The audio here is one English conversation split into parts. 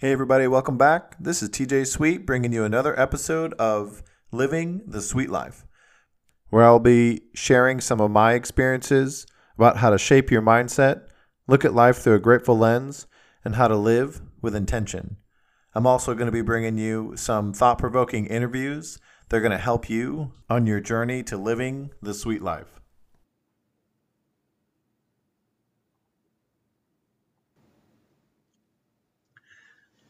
Hey, everybody, welcome back. This is TJ Sweet bringing you another episode of Living the Sweet Life, where I'll be sharing some of my experiences about how to shape your mindset, look at life through a grateful lens, and how to live with intention. I'm also going to be bringing you some thought provoking interviews. They're going to help you on your journey to living the sweet life.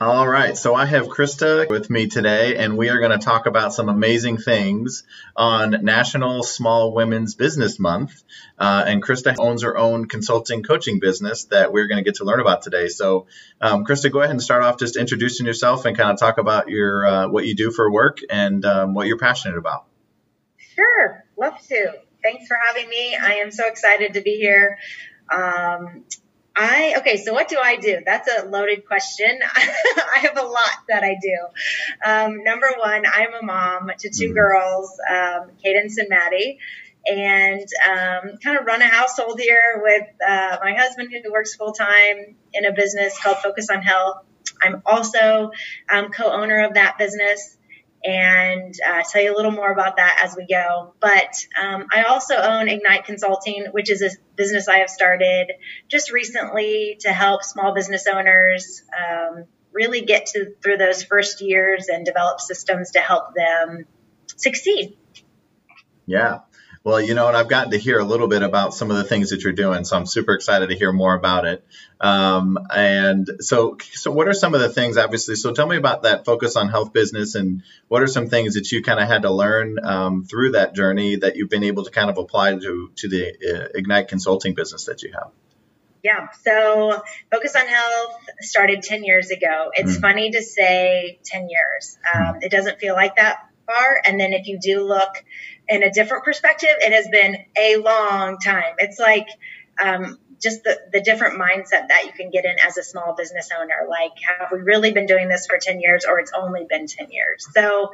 All right, so I have Krista with me today, and we are going to talk about some amazing things on National Small Women's Business Month. Uh, and Krista owns her own consulting coaching business that we're going to get to learn about today. So, um, Krista, go ahead and start off just introducing yourself and kind of talk about your uh, what you do for work and um, what you're passionate about. Sure, love to. Thanks for having me. I am so excited to be here. Um, I okay, so what do I do? That's a loaded question. I have a lot that I do. Um, number one, I'm a mom to 2 mm-hmm. girls, um, Cadence and Maddie, and um, kind of run a household here with uh, my husband who works full time in a business called Focus on Health. I'm also um, co-owner of that business and uh, tell you a little more about that as we go. But um, I also own Ignite Consulting, which is a business I have started just recently to help small business owners um, really get to through those first years and develop systems to help them succeed. Yeah. Well, you know, and I've gotten to hear a little bit about some of the things that you're doing, so I'm super excited to hear more about it. Um, and so, so what are some of the things, obviously? So, tell me about that focus on health business, and what are some things that you kind of had to learn um, through that journey that you've been able to kind of apply to to the uh, Ignite Consulting business that you have? Yeah, so Focus on Health started 10 years ago. It's mm. funny to say 10 years. Um, mm. It doesn't feel like that far. And then if you do look in a different perspective, it has been a long time. It's like um, just the, the different mindset that you can get in as a small business owner. Like, have we really been doing this for 10 years or it's only been 10 years? So,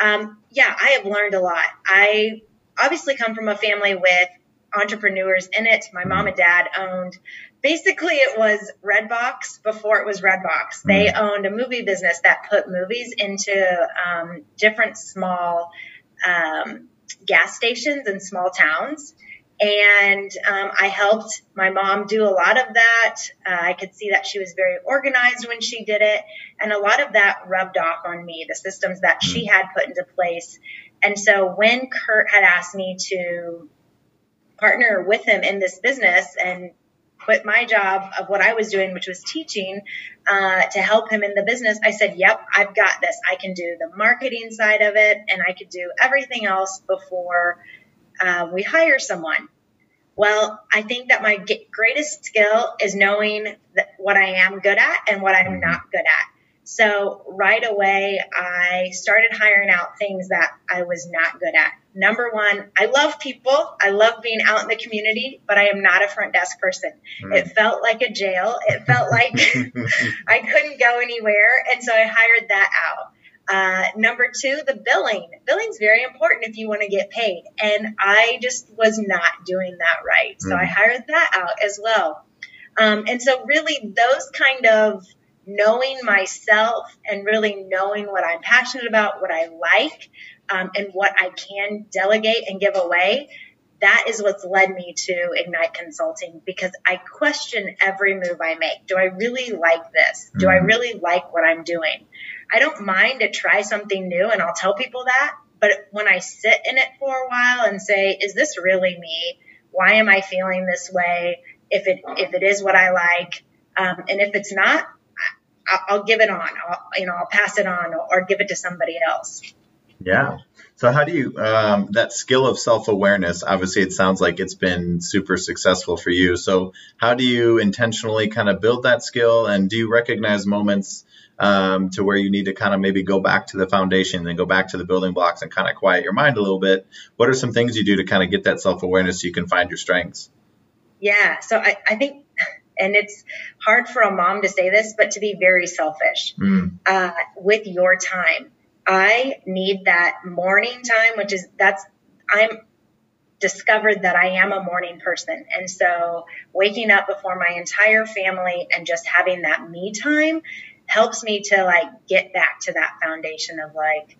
um, yeah, I have learned a lot. I obviously come from a family with entrepreneurs in it. My mom and dad owned basically it was Redbox before it was Redbox. They mm. owned a movie business that put movies into um, different small um, gas stations in small towns. And um, I helped my mom do a lot of that. Uh, I could see that she was very organized when she did it. And a lot of that rubbed off on me, the systems that she mm. had put into place. And so when Kurt had asked me to partner with him in this business and quit my job of what I was doing, which was teaching, uh, to help him in the business, I said, Yep, I've got this. I can do the marketing side of it and I could do everything else before uh, we hire someone. Well, I think that my greatest skill is knowing what I am good at and what I'm not good at. So right away, I started hiring out things that I was not good at. Number one, I love people. I love being out in the community, but I am not a front desk person. Mm. It felt like a jail. It felt like I couldn't go anywhere. And so I hired that out. Uh, number two, the billing. Billing's very important if you want to get paid. And I just was not doing that right. So mm. I hired that out as well. Um, and so really those kind of knowing myself and really knowing what I'm passionate about, what I like, um, and what I can delegate and give away, that is what's led me to Ignite Consulting because I question every move I make. Do I really like this? Do I mm-hmm. really like what I'm doing? I don't mind to try something new and I'll tell people that. But when I sit in it for a while and say, is this really me? Why am I feeling this way? If it, if it is what I like, um, and if it's not, I'll give it on. I'll, you know, I'll pass it on or, or give it to somebody else. Yeah. So how do you um, that skill of self awareness? Obviously, it sounds like it's been super successful for you. So how do you intentionally kind of build that skill, and do you recognize moments um, to where you need to kind of maybe go back to the foundation and go back to the building blocks and kind of quiet your mind a little bit? What are some things you do to kind of get that self awareness so you can find your strengths? Yeah. So I, I think and it's hard for a mom to say this, but to be very selfish mm. uh, with your time. I need that morning time, which is that's I'm discovered that I am a morning person. And so waking up before my entire family and just having that me time helps me to like get back to that foundation of like,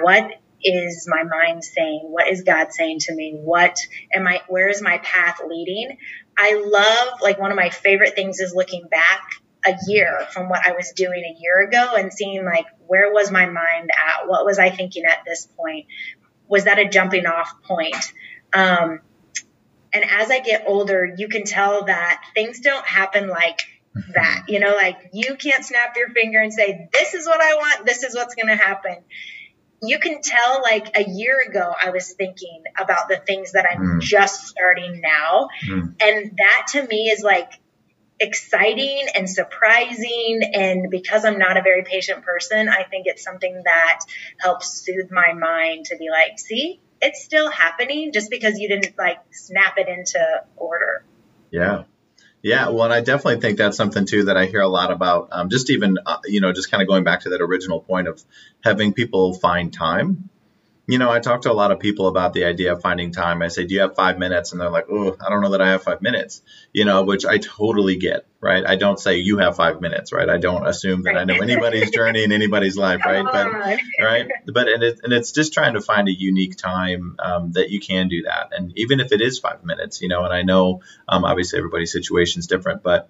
what is my mind saying? What is God saying to me? What am I, where is my path leading? I love, like, one of my favorite things is looking back a year from what I was doing a year ago and seeing, like, where was my mind at? What was I thinking at this point? Was that a jumping off point? Um, and as I get older, you can tell that things don't happen like that. You know, like you can't snap your finger and say, this is what I want, this is what's going to happen you can tell like a year ago I was thinking about the things that I'm mm. just starting now. Mm. And that to me is like exciting and surprising. And because I'm not a very patient person, I think it's something that helps soothe my mind to be like, see, it's still happening just because you didn't like snap it into order. Yeah. Yeah, well, and I definitely think that's something too that I hear a lot about. Um, just even, uh, you know, just kind of going back to that original point of having people find time you know, I talk to a lot of people about the idea of finding time. I say, Do you have five minutes? And they're like, Oh, I don't know that I have five minutes, you know, which I totally get, right? I don't say you have five minutes, right? I don't assume that I know anybody's journey in anybody's life, right? But, right. But, and, it, and it's just trying to find a unique time um, that you can do that. And even if it is five minutes, you know, and I know um, obviously everybody's situation is different, but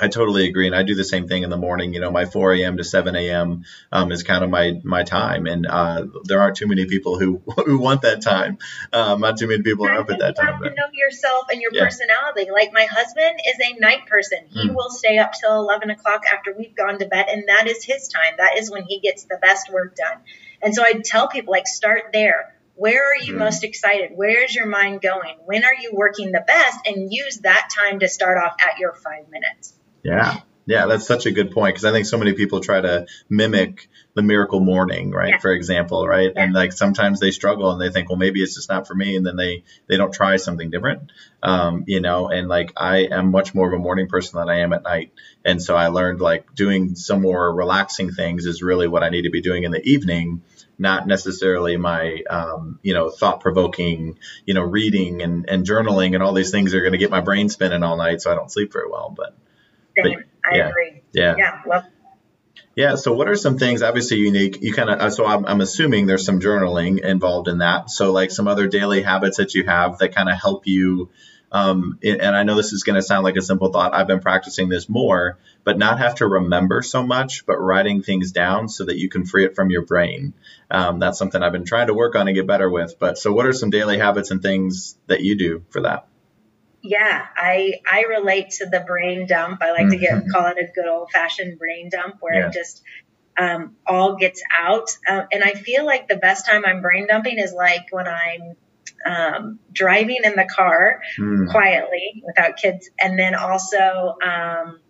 I totally agree, and I do the same thing in the morning. You know, my 4 a.m. to 7 a.m. Um, is kind of my my time, and uh, there aren't too many people who who want that time. Um, not too many people are up at that time. You have to know yourself and your yeah. personality. Like my husband is a night person. He mm. will stay up till 11 o'clock after we've gone to bed, and that is his time. That is when he gets the best work done. And so I tell people like start there. Where are you mm. most excited? Where is your mind going? When are you working the best? And use that time to start off at your five minutes. Yeah. Yeah, that's such a good point because I think so many people try to mimic the miracle morning, right? Yeah. For example, right? Yeah. And like sometimes they struggle and they think, well, maybe it's just not for me, and then they they don't try something different, um, you know. And like I am much more of a morning person than I am at night, and so I learned like doing some more relaxing things is really what I need to be doing in the evening not necessarily my um, you know thought provoking you know reading and, and journaling and all these things are going to get my brain spinning all night so I don't sleep very well but same. But, I yeah, agree. Yeah. Yeah. Love. Yeah. So, what are some things obviously unique? You kind of, uh, so I'm, I'm assuming there's some journaling involved in that. So, like some other daily habits that you have that kind of help you. Um, and I know this is going to sound like a simple thought. I've been practicing this more, but not have to remember so much, but writing things down so that you can free it from your brain. Um, that's something I've been trying to work on and get better with. But so, what are some daily habits and things that you do for that? Yeah, I I relate to the brain dump. I like mm-hmm. to get mm-hmm. call it a good old fashioned brain dump where yeah. it just um, all gets out. Uh, and I feel like the best time I'm brain dumping is like when I'm um, driving in the car mm. quietly without kids, and then also um,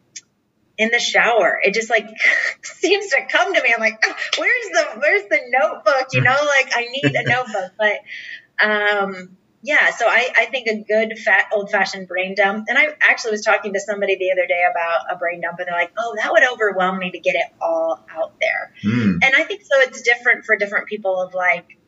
in the shower. It just like seems to come to me. I'm like, oh, where's the where's the notebook? You know, like I need a notebook, but um yeah, so I, I think a good fat old fashioned brain dump. And I actually was talking to somebody the other day about a brain dump, and they're like, "Oh, that would overwhelm me to get it all out there." Mm. And I think so. It's different for different people of like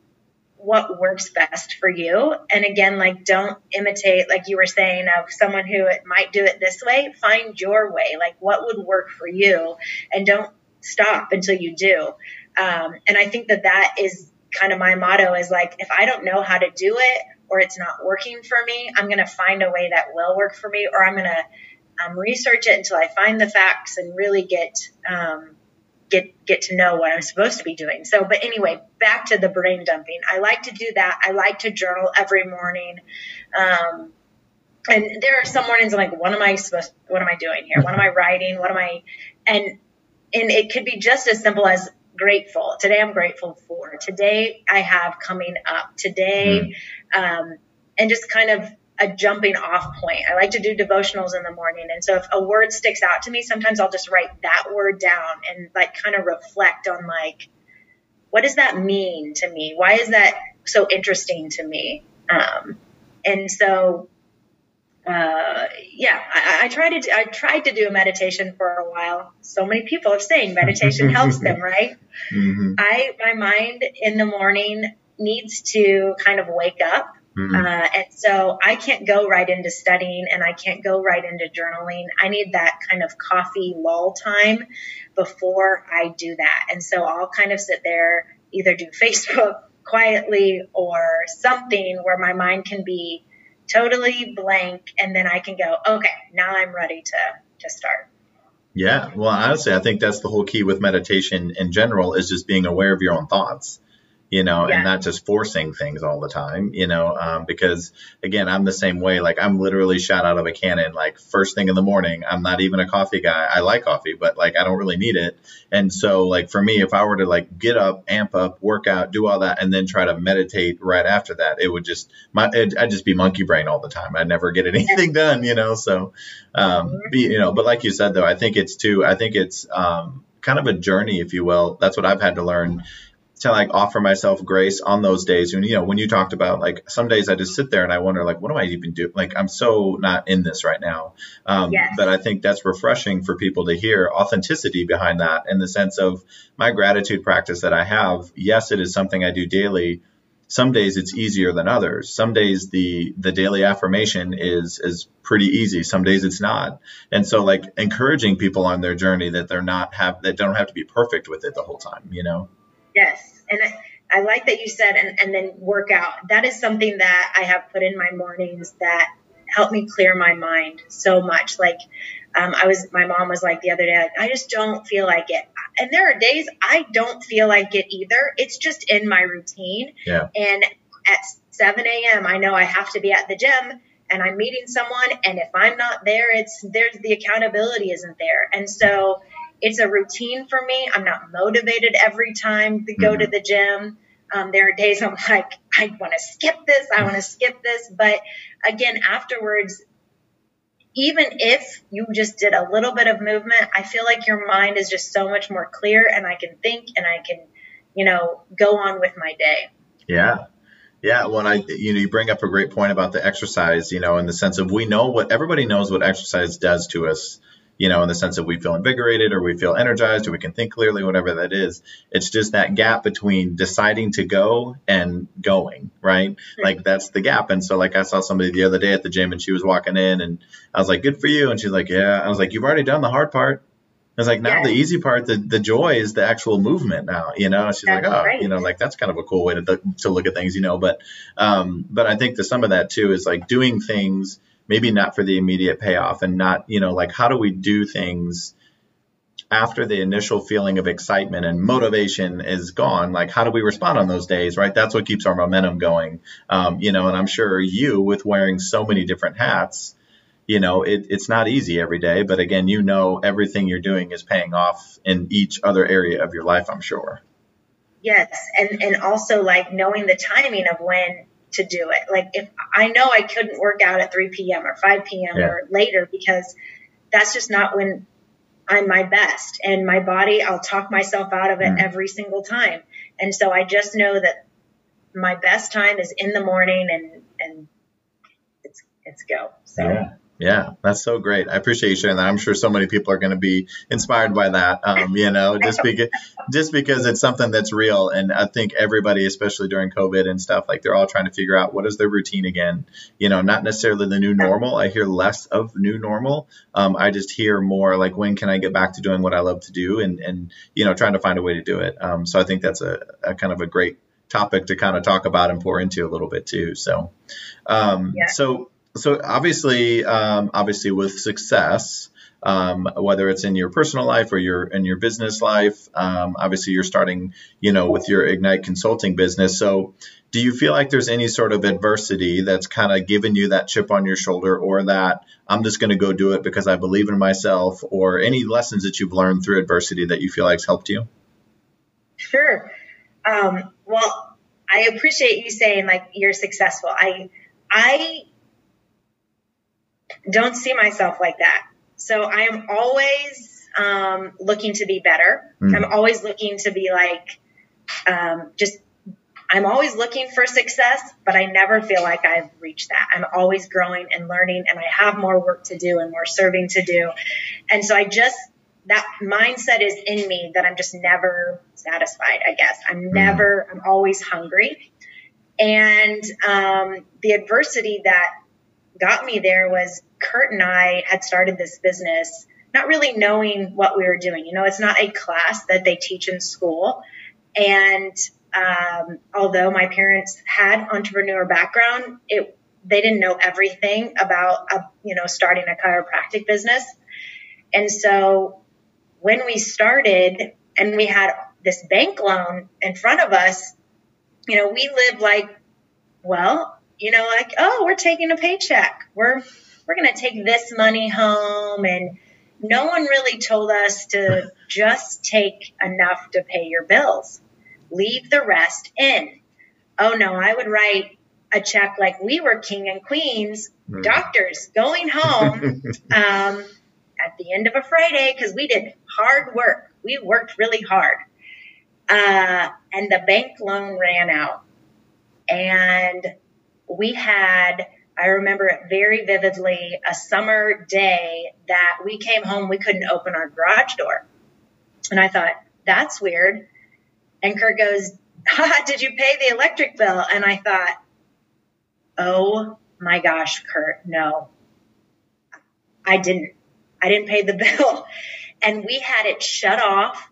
what works best for you. And again, like don't imitate, like you were saying, of someone who it might do it this way. Find your way, like what would work for you, and don't stop until you do. Um, and I think that that is kind of my motto is like if I don't know how to do it or it's not working for me, I'm going to find a way that will work for me, or I'm going to um, research it until I find the facts and really get um, get get to know what I'm supposed to be doing. So, but anyway, back to the brain dumping. I like to do that. I like to journal every morning. Um, and there are some mornings I'm like, what am I supposed? What am I doing here? What am I writing? What am I? And and it could be just as simple as grateful. Today I'm grateful for. Today I have coming up. Today, mm. Um, and just kind of a jumping off point. I like to do devotionals in the morning. And so if a word sticks out to me, sometimes I'll just write that word down and like kind of reflect on like, what does that mean to me? Why is that so interesting to me? Um, and so uh, yeah, I, I tried to I tried to do a meditation for a while. So many people are saying meditation helps them, right? Mm-hmm. I my mind in the morning needs to kind of wake up Mm-hmm. Uh, and so I can't go right into studying and I can't go right into journaling. I need that kind of coffee lull time before I do that. And so I'll kind of sit there, either do Facebook quietly or something where my mind can be totally blank and then I can go, okay, now I'm ready to, to start. Yeah. Well, honestly, I think that's the whole key with meditation in general is just being aware of your own thoughts you know, yeah. and not just forcing things all the time, you know, um, because again, I'm the same way. Like I'm literally shot out of a cannon, like first thing in the morning. I'm not even a coffee guy. I like coffee, but like I don't really need it. And so, like for me, if I were to like get up, amp up, work out, do all that, and then try to meditate right after that, it would just my it, I'd just be monkey brain all the time. I'd never get anything done, you know. So, um, be, you know, but like you said though, I think it's too. I think it's um, kind of a journey, if you will. That's what I've had to learn to like offer myself grace on those days. when you know, when you talked about like some days I just sit there and I wonder like, what am I even doing? Like I'm so not in this right now. Um, yes. But I think that's refreshing for people to hear authenticity behind that in the sense of my gratitude practice that I have. Yes, it is something I do daily. Some days it's easier than others. Some days the the daily affirmation is is pretty easy. Some days it's not. And so like encouraging people on their journey that they're not have that don't have to be perfect with it the whole time, you know. Yes. And I, I like that you said, and, and then work out. That is something that I have put in my mornings that help me clear my mind so much. Like, um, I was, my mom was like the other day, like, I just don't feel like it. And there are days I don't feel like it either. It's just in my routine. Yeah. And at 7 a.m., I know I have to be at the gym and I'm meeting someone. And if I'm not there, it's there's the accountability isn't there. And so it's a routine for me. I'm not motivated every time to go mm-hmm. to the gym. Um, there are days I'm like, I want to skip this, I want to skip this. But again, afterwards, even if you just did a little bit of movement, I feel like your mind is just so much more clear and I can think and I can, you know, go on with my day. Yeah. Yeah, when I you know you bring up a great point about the exercise, you know, in the sense of we know what everybody knows what exercise does to us you know, in the sense that we feel invigorated or we feel energized or we can think clearly, whatever that is. It's just that gap between deciding to go and going, right? Like that's the gap. And so, like, I saw somebody the other day at the gym and she was walking in and I was like, good for you. And she's like, yeah. I was like, you've already done the hard part. I was like, now the easy part, the, the joy is the actual movement now, you know, she's that's like, oh, right. you know, like that's kind of a cool way to, to look at things, you know, but, um, but I think the some of that too is like doing things maybe not for the immediate payoff and not, you know, like how do we do things after the initial feeling of excitement and motivation is gone, like how do we respond on those days, right? That's what keeps our momentum going. Um, you know, and I'm sure you with wearing so many different hats, you know, it, it's not easy every day, but again, you know, everything you're doing is paying off in each other area of your life, I'm sure. Yes. And, and also like knowing the timing of when to do it. Like if I know I couldn't work out at 3 p.m. or 5 p.m. Yeah. or later because that's just not when I'm my best. And my body, I'll talk myself out of it mm. every single time. And so I just know that my best time is in the morning and, and it's, it's go. So. Yeah. Yeah, that's so great. I appreciate you sharing that. I'm sure so many people are going to be inspired by that. Um, you know, just because just because it's something that's real, and I think everybody, especially during COVID and stuff, like they're all trying to figure out what is their routine again. You know, not necessarily the new normal. I hear less of new normal. Um, I just hear more like when can I get back to doing what I love to do, and and you know, trying to find a way to do it. Um, so I think that's a, a kind of a great topic to kind of talk about and pour into a little bit too. So, um, yeah. so so obviously, um, obviously with success, um, whether it's in your personal life or your in your business life, um, obviously you're starting, you know, with your Ignite consulting business. So, do you feel like there's any sort of adversity that's kind of given you that chip on your shoulder, or that I'm just going to go do it because I believe in myself, or any lessons that you've learned through adversity that you feel like's helped you? Sure. Um, well, I appreciate you saying like you're successful. I I don't see myself like that. So I am always um, looking to be better. Mm. I'm always looking to be like, um, just, I'm always looking for success, but I never feel like I've reached that. I'm always growing and learning, and I have more work to do and more serving to do. And so I just, that mindset is in me that I'm just never satisfied, I guess. I'm mm. never, I'm always hungry. And um, the adversity that got me there was Kurt and I had started this business not really knowing what we were doing. You know, it's not a class that they teach in school. And um, although my parents had entrepreneur background, it they didn't know everything about a, you know starting a chiropractic business. And so when we started and we had this bank loan in front of us, you know, we lived like, well, you know, like, oh, we're taking a paycheck. We're we're going to take this money home and no one really told us to just take enough to pay your bills. Leave the rest in. Oh no, I would write a check like we were king and queens, mm. doctors going home um, at the end of a Friday because we did hard work. We worked really hard. Uh, and the bank loan ran out. And we had, I remember it very vividly, a summer day that we came home, we couldn't open our garage door. And I thought, that's weird. And Kurt goes, did you pay the electric bill? And I thought, oh my gosh, Kurt, no, I didn't. I didn't pay the bill. And we had it shut off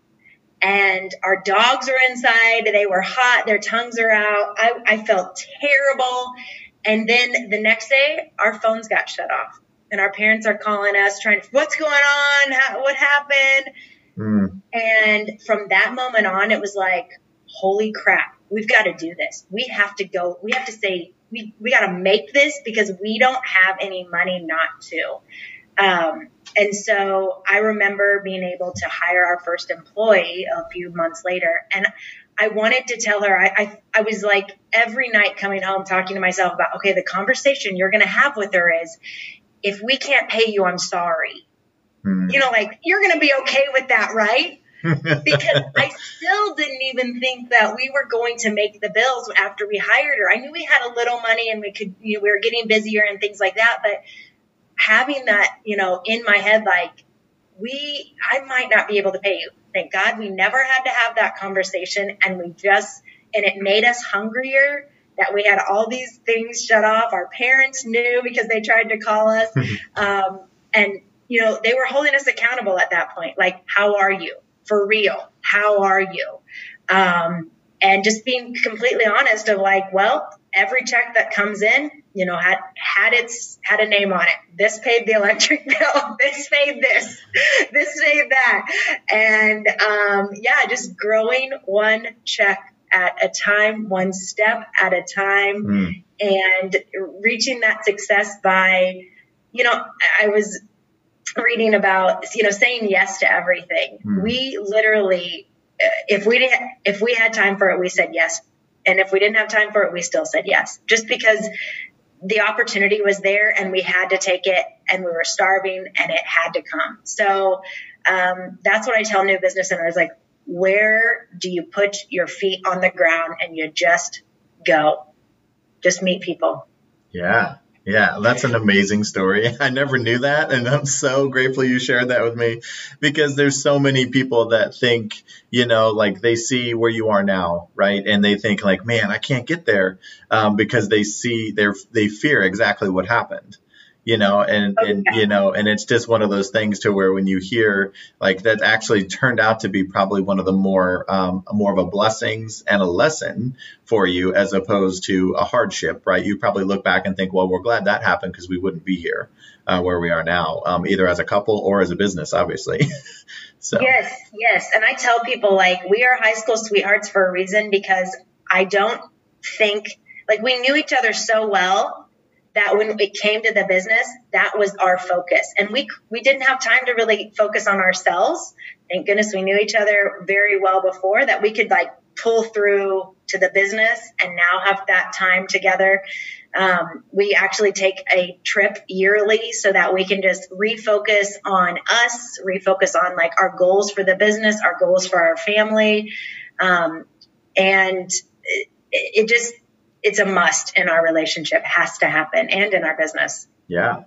and our dogs are inside. They were hot. Their tongues are out. I, I felt terrible. And then the next day, our phones got shut off and our parents are calling us trying to, what's going on? How, what happened? Mm. And from that moment on, it was like, holy crap, we've got to do this. We have to go. We have to say, we, we got to make this because we don't have any money not to. Um, and so I remember being able to hire our first employee a few months later. And I wanted to tell her, I, I, I was like every night coming home talking to myself about, okay, the conversation you're going to have with her is, if we can't pay you, I'm sorry. Mm. You know, like you're going to be okay with that, right? because I still didn't even think that we were going to make the bills after we hired her. I knew we had a little money and we could, you know, we were getting busier and things like that. But having that, you know, in my head, like we, I might not be able to pay you. Thank God we never had to have that conversation and we just, and it made us hungrier that we had all these things shut off. Our parents knew because they tried to call us. um, and, you know, they were holding us accountable at that point. Like, how are you? for real. How are you? Um, and just being completely honest of like, well, every check that comes in, you know, had had its had a name on it. This paid the electric bill. This paid this. This paid that. And um, yeah, just growing one check at a time, one step at a time, mm. and reaching that success by, you know, I was reading about you know saying yes to everything. Mm. We literally, if we didn't, if we had time for it, we said yes, and if we didn't have time for it, we still said yes, just because the opportunity was there and we had to take it, and we were starving, and it had to come. So um, that's what I tell new business owners: like, where do you put your feet on the ground and you just go, just meet people. Yeah, yeah, that's an amazing story. I never knew that, and I'm so grateful you shared that with me because there's so many people that think, you know, like they see where you are now, right? And they think like, man, I can't get there um, because they see their they fear exactly what happened you know and okay. and you know and it's just one of those things to where when you hear like that actually turned out to be probably one of the more um, more of a blessings and a lesson for you as opposed to a hardship right? You probably look back and think well we're glad that happened because we wouldn't be here uh, where we are now um, either as a couple or as a business obviously. So. Yes yes. And i tell people like we are high school sweethearts for a reason because i don't think like we knew each other so well that when it came to the business, that was our focus. And we we didn't have time to really focus on ourselves. Thank goodness we knew each other very well before that we could like pull through to the business and now have that time together. Um, we actually take a trip yearly so that we can just refocus on us, refocus on like our goals for the business, our goals for our family. Um, and it, it just, it's a must in our relationship has to happen and in our business yeah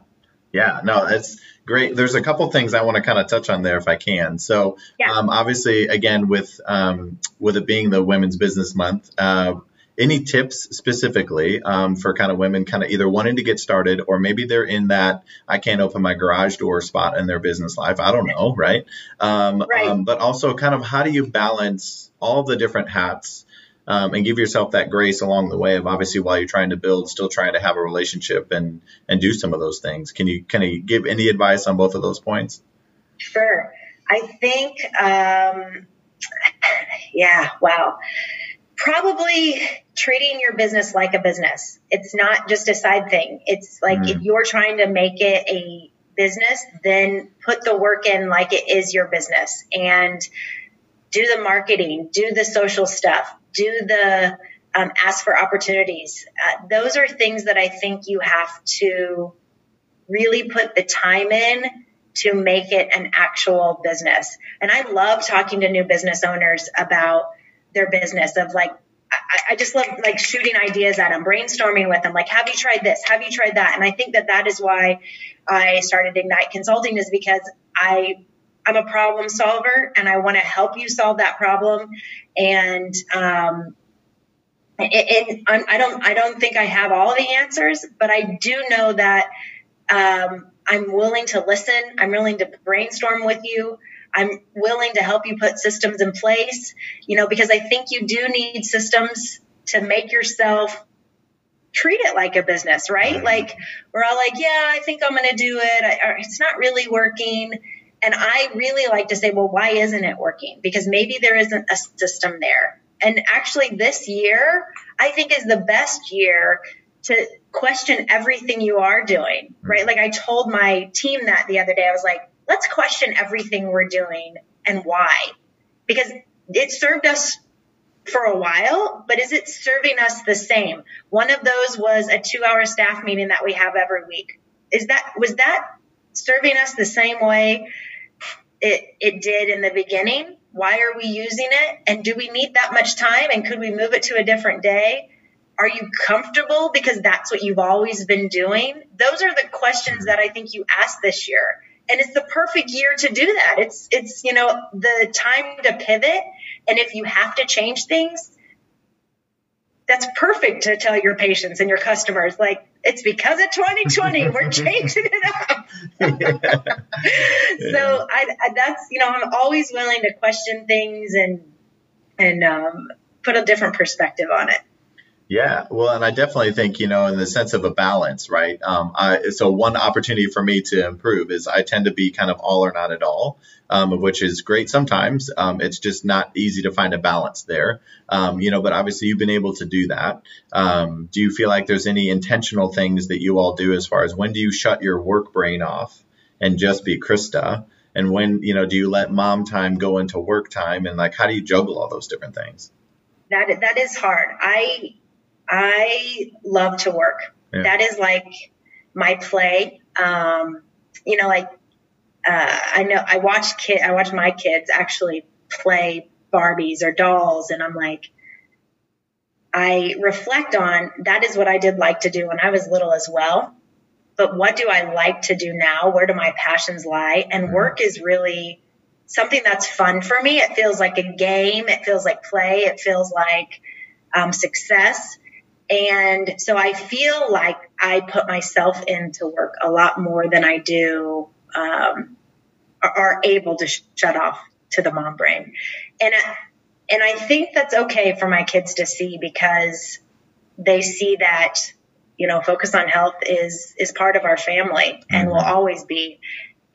yeah no it's great there's a couple things i want to kind of touch on there if i can so yeah. um, obviously again with um, with it being the women's business month uh, any tips specifically um, for kind of women kind of either wanting to get started or maybe they're in that I can't open my garage door spot in their business life. I don't know, right? Um, right. Um, but also, kind of how do you balance all the different hats? Um, and give yourself that grace along the way of obviously while you're trying to build, still trying to have a relationship and and do some of those things. Can you can you give any advice on both of those points? Sure. I think, um, yeah, wow. Probably treating your business like a business. It's not just a side thing. It's like mm. if you're trying to make it a business, then put the work in like it is your business and do the marketing, do the social stuff, do the um, ask for opportunities. Uh, those are things that I think you have to really put the time in to make it an actual business. And I love talking to new business owners about their business of like, I, I just love like shooting ideas at them, brainstorming with them. Like, have you tried this? Have you tried that? And I think that that is why I started Ignite Consulting is because I I'm a problem solver and I want to help you solve that problem. And, um, and I don't, I don't think I have all the answers, but I do know that, um, I'm willing to listen. I'm willing to brainstorm with you. I'm willing to help you put systems in place, you know, because I think you do need systems to make yourself treat it like a business, right? Like we're all like, yeah, I think I'm going to do it. I, it's not really working. And I really like to say, well, why isn't it working? Because maybe there isn't a system there. And actually, this year, I think is the best year to question everything you are doing, right? Like I told my team that the other day. I was like, let's question everything we're doing and why. Because it served us for a while, but is it serving us the same? One of those was a two hour staff meeting that we have every week. Is that, was that serving us the same way it, it did in the beginning? Why are we using it? And do we need that much time? And could we move it to a different day? Are you comfortable because that's what you've always been doing? Those are the questions that I think you asked this year. And it's the perfect year to do that. It's, it's, you know, the time to pivot. And if you have to change things, that's perfect to tell your patients and your customers like it's because of 2020 we're changing it up. Yeah. so I, I, that's you know i'm always willing to question things and and um, put a different perspective on it yeah, well, and I definitely think you know in the sense of a balance, right? Um, I, so one opportunity for me to improve is I tend to be kind of all or not at all, um, which is great sometimes. Um, it's just not easy to find a balance there, um, you know. But obviously, you've been able to do that. Um, do you feel like there's any intentional things that you all do as far as when do you shut your work brain off and just be Krista? And when you know, do you let mom time go into work time? And like, how do you juggle all those different things? That that is hard. I I love to work. Yeah. That is like my play. Um, you know, like uh, I know I watch kid, I watch my kids actually play Barbies or dolls, and I'm like, I reflect on that is what I did like to do when I was little as well. But what do I like to do now? Where do my passions lie? And mm-hmm. work is really something that's fun for me. It feels like a game. It feels like play. It feels like um, success. And so I feel like I put myself into work a lot more than I do, um, are able to sh- shut off to the mom brain. And, I, and I think that's okay for my kids to see because they see that, you know, focus on health is, is part of our family and will mm-hmm. always be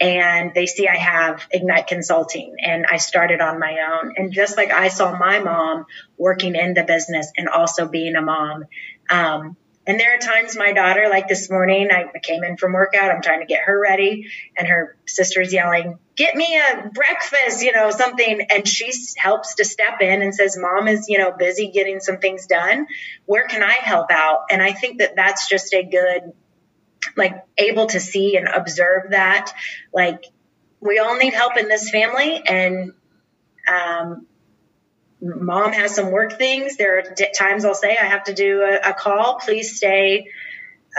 and they see I have Ignite Consulting and I started on my own. And just like I saw my mom working in the business and also being a mom. Um, and there are times my daughter, like this morning, I came in from workout, I'm trying to get her ready, and her sister's yelling, Get me a breakfast, you know, something. And she helps to step in and says, Mom is, you know, busy getting some things done. Where can I help out? And I think that that's just a good like able to see and observe that like we all need help in this family and um, mom has some work things. There are times i'll say i have to do a, a call please stay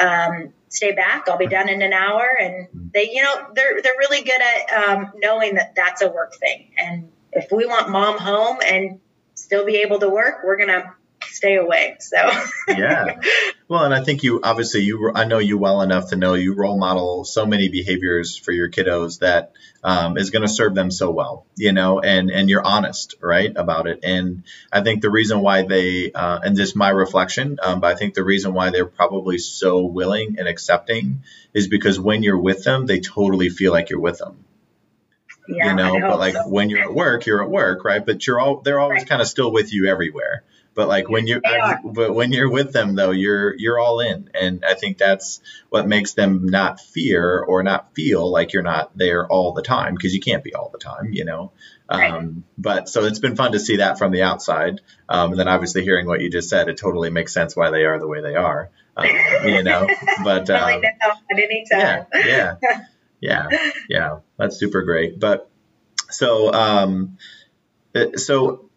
um, stay back. I'll be done in an hour. And they you know they're they're really good at um, knowing that that's a work thing. And if we want mom home and still be able to work we're gonna stay away. So yeah. Well, and I think you obviously you I know you well enough to know you role model so many behaviors for your kiddos that um, is going to serve them so well, you know, and and you're honest, right, about it. And I think the reason why they uh, and just my reflection, um, but I think the reason why they're probably so willing and accepting is because when you're with them, they totally feel like you're with them. yeah, you know, I but like so. when you're at work, you're at work, right? But you're all they're always Right. kind of still with you everywhere. But like when you're but when you're with them though, you're you're all in. And I think that's what makes them not fear or not feel like you're not there all the time because you can't be all the time, you know. Right. Um, but so it's been fun to see that from the outside. Um, and then obviously hearing what you just said, it totally makes sense why they are the way they are. Um, you know, but um, know at any time. yeah, yeah, yeah, yeah. That's super great. But so, um, uh, so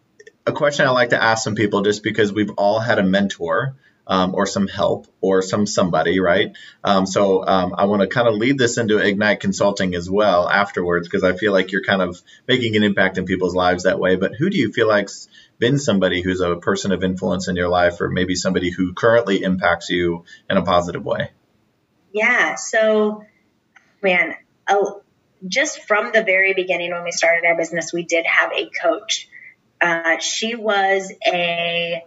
a question I like to ask some people, just because we've all had a mentor. Um, or some help or some somebody, right? Um, so um, I want to kind of lead this into Ignite Consulting as well afterwards because I feel like you're kind of making an impact in people's lives that way. But who do you feel like's been somebody who's a person of influence in your life, or maybe somebody who currently impacts you in a positive way? Yeah. So, man, oh, just from the very beginning when we started our business, we did have a coach. Uh, she was a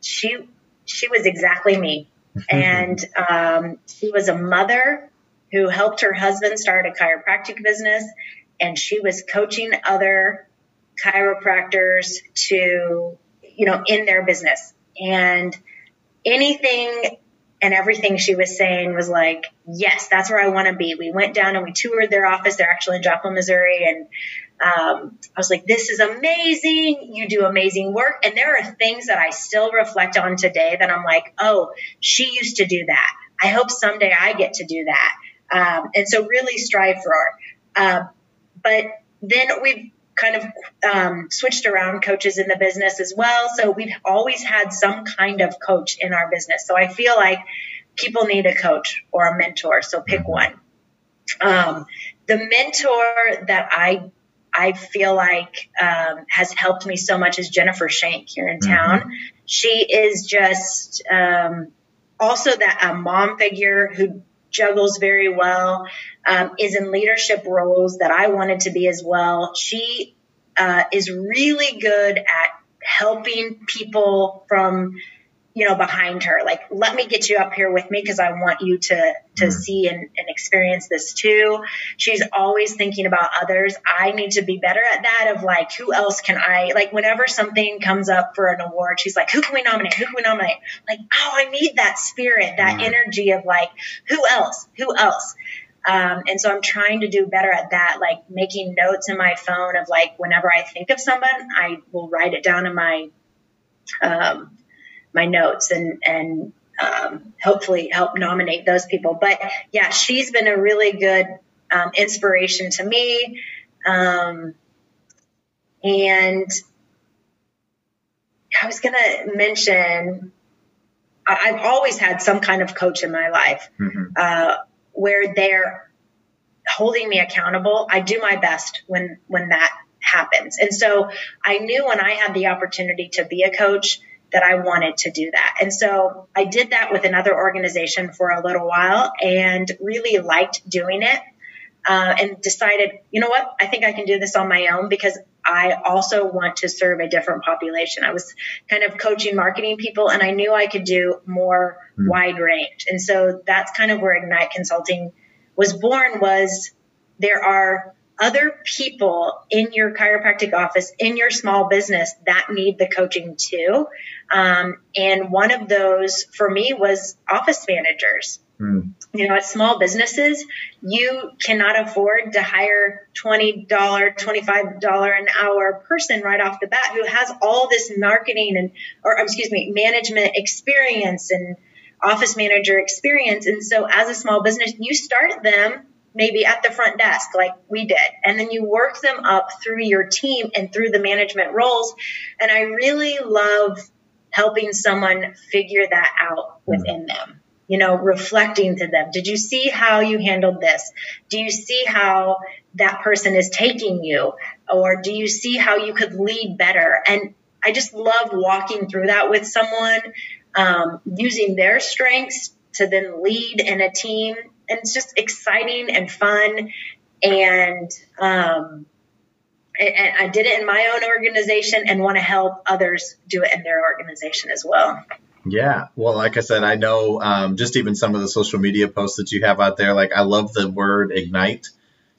she she was exactly me, and um, she was a mother who helped her husband start a chiropractic business, and she was coaching other chiropractors to you know in their business and anything and everything she was saying was like, yes, that's where I want to be. We went down and we toured their office. They're actually in Joplin, Missouri. And um, I was like, this is amazing. You do amazing work. And there are things that I still reflect on today that I'm like, oh, she used to do that. I hope someday I get to do that. Um, and so really strive for it. Uh, but then we've kind of um, switched around coaches in the business as well. So we've always had some kind of coach in our business. So I feel like people need a coach or a mentor. So pick one. Um, the mentor that I I feel like um, has helped me so much is Jennifer Shank here in town. She is just um, also that a mom figure who juggles very well, um, is in leadership roles that I wanted to be as well. She uh, is really good at helping people from you know behind her. Like let me get you up here with me because i want you to to Mm. see and, and experience this too. She's always thinking about others. I need to be better at that of like who else can i like whenever something comes up for an award she's like who can we nominate? Who can we nominate? Like oh i need that spirit that Mm. energy of like who else? Who else? Um, and so I'm trying to do better at that, like making notes in my phone of like whenever I think of someone, I will write it down in my um, my notes and and um, hopefully help nominate those people. But yeah, she's been a really good um, inspiration to me. Um, and I was gonna mention I- I've always had some kind of coach in my life Mhm. uh, where they're holding me accountable. I do my best when when that happens, and so I knew when I had the opportunity to be a coach that I wanted to do that, and so I did that with another organization for a little while and really liked doing it. Uh, and decided, you know what, I think I can do this on my own because I also want to serve a different population. I was kind of coaching marketing people and I knew I could do more Hmm. wide range. And so that's kind of where Ignite Consulting was born was there are other people in your chiropractic office, in your small business that need the coaching too. Um, and one of those for me was office managers Mm. you know, at small businesses, you cannot afford to hire $20, $25 an hour person right off the bat who has all this marketing and, or excuse me, management experience and office manager experience. And so as a small business, you start them maybe at the front desk like we did, and then you work them up through your team and through the management roles. And I really love helping someone figure that out within them you know, reflecting to them. Did you see how you handled this? Do you see how that person is taking you? Or do you see how you could lead better? And I just love walking through that with someone, um, using their strengths to then lead in a team. And it's just exciting and fun. And, um, and I did it in my own organization and want to help others do it in their organization as well. Yeah. Well, like I said, I know um, just even some of the social media posts that you have out there. Like, I love the word ignite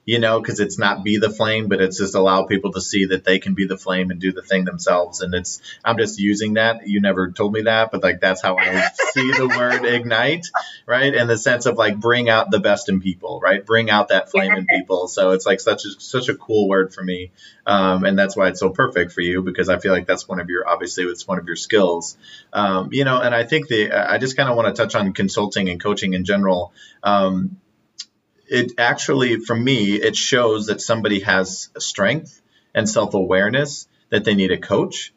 you know, because it's not be the flame, but it's just allow people to see that they can be the flame and do the thing themselves. And it's, I'm just using that. You never told me that, but like that's how I see the word ignite, right? In the sense of like bring out the best in people, right? Bring out that flame in people. So it's like such a, such a cool word for me. Um, and that's why it's so perfect for you because I feel like that's one of your, obviously, it's one of your skills. Um, you know, and I think the, I just kind of want to touch on consulting and coaching in general. Um, it actually, for me, it shows that somebody has strength and self awareness that they need a coach.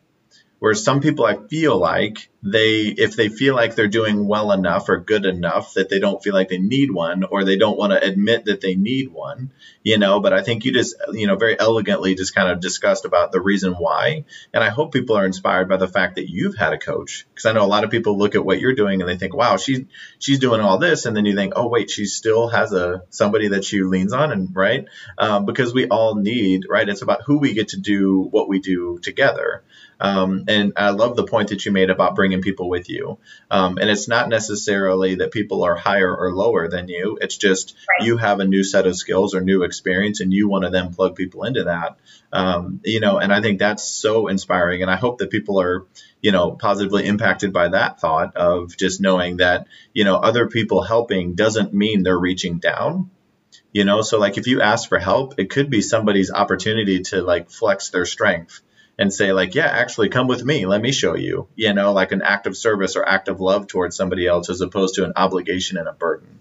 Whereas some people, I feel like they, if they feel like they're doing well enough or good enough that they don't feel like they need one or they don't want to admit that they need one, you know. But I think you just, you know, very elegantly just kind of discussed about the reason why. And I hope people are inspired by the fact that you've had a coach because I know a lot of people look at what you're doing and they think, wow, she's she's doing all this, and then you think, oh wait, she still has a somebody that she leans on, and right, um, because we all need, right. It's about who we get to do what we do together. Um, and I love the point that you made about bringing people with you. Um, and it's not necessarily that people are higher or lower than you. It's just right. you have a new set of skills or new experience, and you want to then plug people into that. Um, you know, and I think that's so inspiring. And I hope that people are, you know, positively impacted by that thought of just knowing that, you know, other people helping doesn't mean they're reaching down you know so like if you ask for help it could be somebody's opportunity to like flex their strength and say like yeah actually come with me. Let me show you. You know like an act of service or act of love towards somebody else as opposed to an obligation and a burden.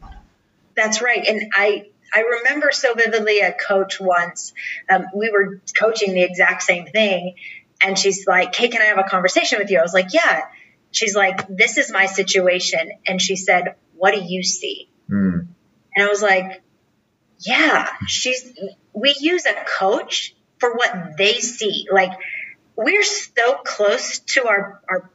That's right. And i i remember so vividly a coach once um, we were coaching the exact same thing and she's like hey can i have a conversation with you? I was like yeah. She's like this is my situation. And she said what do you see? Mm. and i was like yeah she's we use a coach for what they see. Like we're so close to our, our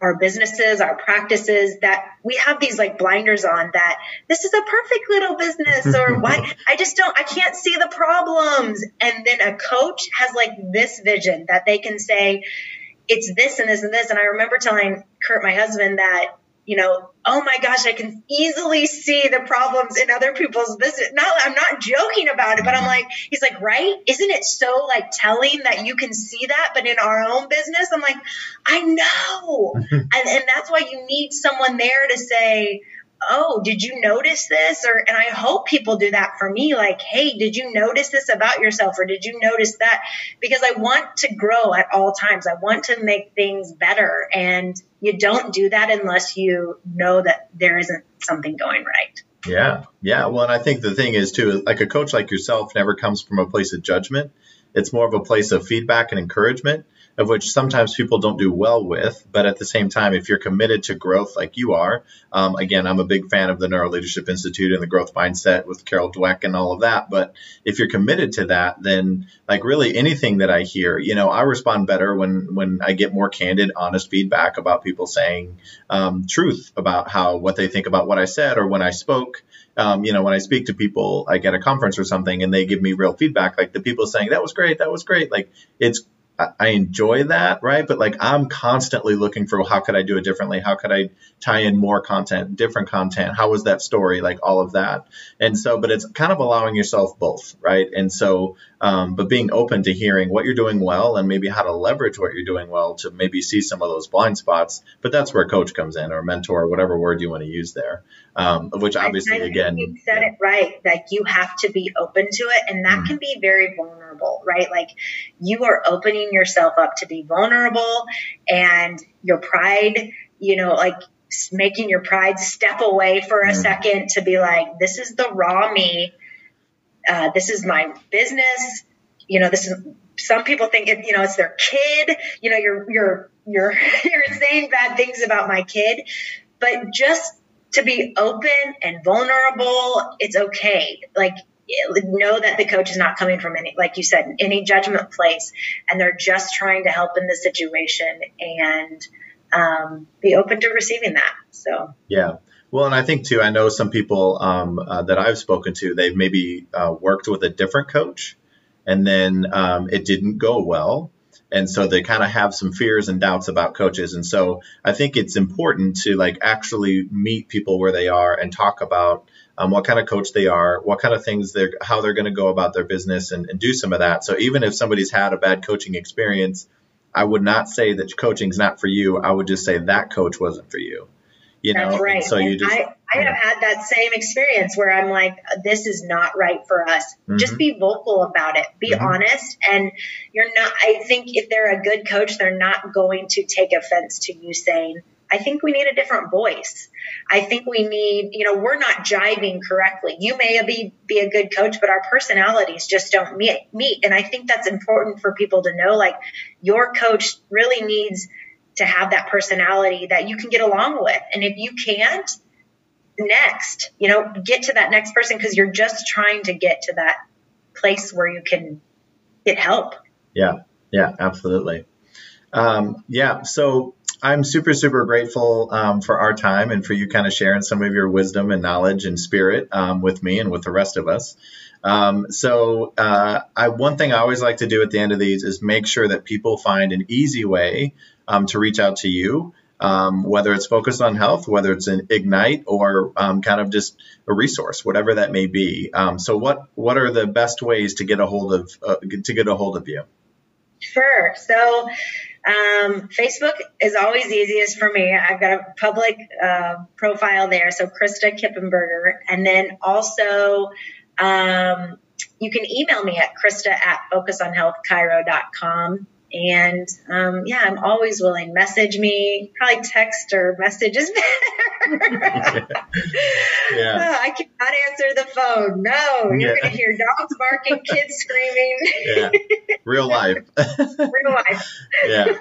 our businesses, our practices that we have these like blinders on that this is a perfect little business or why I just don't I can't see the problems. And then a coach has like this vision that they can say it's this and this and this. And I remember telling Kurt, my husband, that you know, oh my gosh, I can easily see the problems in other people's business. Not, I'm not joking about it, but I'm like, he's like, right? Isn't it so like telling that you can see that, but in our own business? I'm like, I know. and, and that's why you need someone there to say, oh, did you notice this? Or, and I hope people do that for me. Like, hey, did you notice this about yourself? Or did you notice that? Because I want to grow at all times. I want to make things better. And you don't do that unless you know that there isn't something going right. Yeah. Yeah. Well, and I think the thing is too, like a coach like yourself never comes from a place of judgment. It's more of a place of feedback and encouragement of which sometimes people don't do well with. But at the same time, if you're committed to growth like you are, um, again, I'm a big fan of the Neuro Leadership Institute and the growth mindset with Carol Dweck and all of that. But if you're committed to that, then like really anything that I hear, you know, I respond better when when I get more candid, honest feedback about people saying um, truth about how what they think about what I said or when I spoke. Um, you know, when I speak to people, like at a conference or something, and they give me real feedback, like the people saying that was great, that was great, like it's I enjoy that, right? But like I'm constantly looking for how could I do it differently? How could I tie in more content, different content? How was that story? Like all of that. And so, but it's kind of allowing yourself both, right? And so, um, but being open to hearing what you're doing well and maybe how to leverage what you're doing well to maybe see some of those blind spots. But that's where coach comes in or mentor, or whatever word you want to use there. Um, which obviously, again, you said yeah. it right. Like you have to be open to it, and that mm. can be very vulnerable, right? Like you are opening yourself up to be vulnerable, and your pride, you know, like making your pride step away for a second to be like, this is the raw me. Uh, this is my business. You know, this is some people think it, you know it's their kid. You know, you're you're you're you're saying bad things about my kid, but just to be open and vulnerable, it's okay. Like know that the coach is not coming from any, like you said, any judgment place, and they're just trying to help in the situation and um, be open to receiving that. So yeah. Well, and I think too, I know some people um, uh, that I've spoken to, they've maybe uh, worked with a different coach, and then um, it didn't go well. And so they kind of have some fears and doubts about coaches. And so I think it's important to like actually meet people where they are and talk about um, what kind of coach they are, what kind of things they're, how they're going to go about their business and, and do some of that. So even if somebody's had a bad coaching experience, I would not say that coaching's not for you. I would just say that coach wasn't for you. You know, That's right. And so you just. I, I have had that same experience where I'm like, this is not right for us. Mm-hmm. Just be vocal about it. Be mm-hmm. honest. And you're not, I think if they're a good coach, they're not going to take offense to you saying, I think we need a different voice. I think we need, you know, we're not jiving correctly. You may be, be a good coach, but our personalities just don't meet, meet. And I think that's important for people to know. Like your coach really needs to have that personality that you can get along with. And if you can't, next, you know, get to that next person because you're just trying to get to that place where you can get help. Yeah. Yeah, absolutely. Um, yeah. So I'm super, super grateful um, for our time and for you kind of sharing some of your wisdom and knowledge and spirit um, with me and with the rest of us. Um, so, uh, I, one thing I always like to do at the end of these is make sure that people find an easy way um, to reach out to you, um, whether it's focused on health, whether it's an Ignite, or um, kind of just a resource, whatever that may be. so, what what are the best ways to get a hold of uh, to get a hold of you? Sure. So um, Facebook is always easiest for me. I've got a public uh, profile there, so Krista Kippenberger. And then also, um, you can email me at krista at focusonhealthchiro.com. And um, yeah, I'm always willing. Message me, probably text or message is better. yeah. Oh, I cannot answer the phone. No, you're yeah. going to hear dogs barking, kids screaming. yeah, real life. real life. yeah.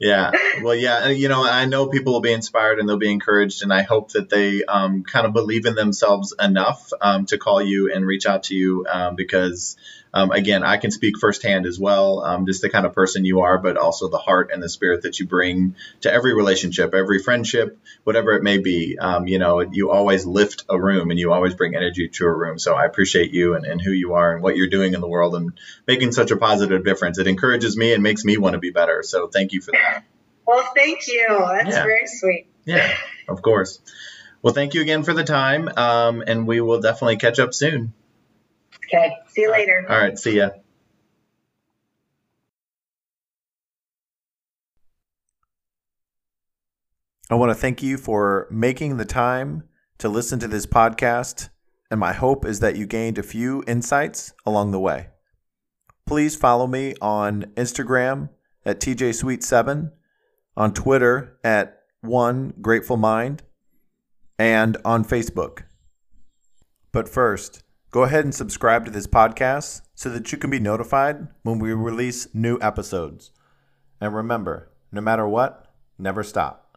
Yeah. Well, yeah. You know, I know people will be inspired and they'll be encouraged, and I hope that they um, kind of believe in themselves enough um, to call you and reach out to you um, because um, again, I can speak firsthand as well, um, just the kind of person you are, but also the heart and the spirit that you bring to every relationship, every friendship, whatever it may be. Um, you know, you always lift a room and you always bring energy to a room. So I appreciate you and, and who you are and what you're doing in the world and making such a positive difference. It encourages me and makes me want to be better. So thank you for that. Well, thank you. That's yeah. very sweet. Yeah, of course. Well, thank you again for the time, um, and we will definitely catch up soon. Okay. See you later. All right. See ya. I want to thank you for making the time to listen to this podcast, and my hope is that you gained a few insights along the way. Please follow me on Instagram at TJSweet7, on Twitter at One Grateful Mind, and on Facebook. But first, Go ahead and subscribe to this podcast so that you can be notified when we release new episodes. And remember, no matter what, never stop.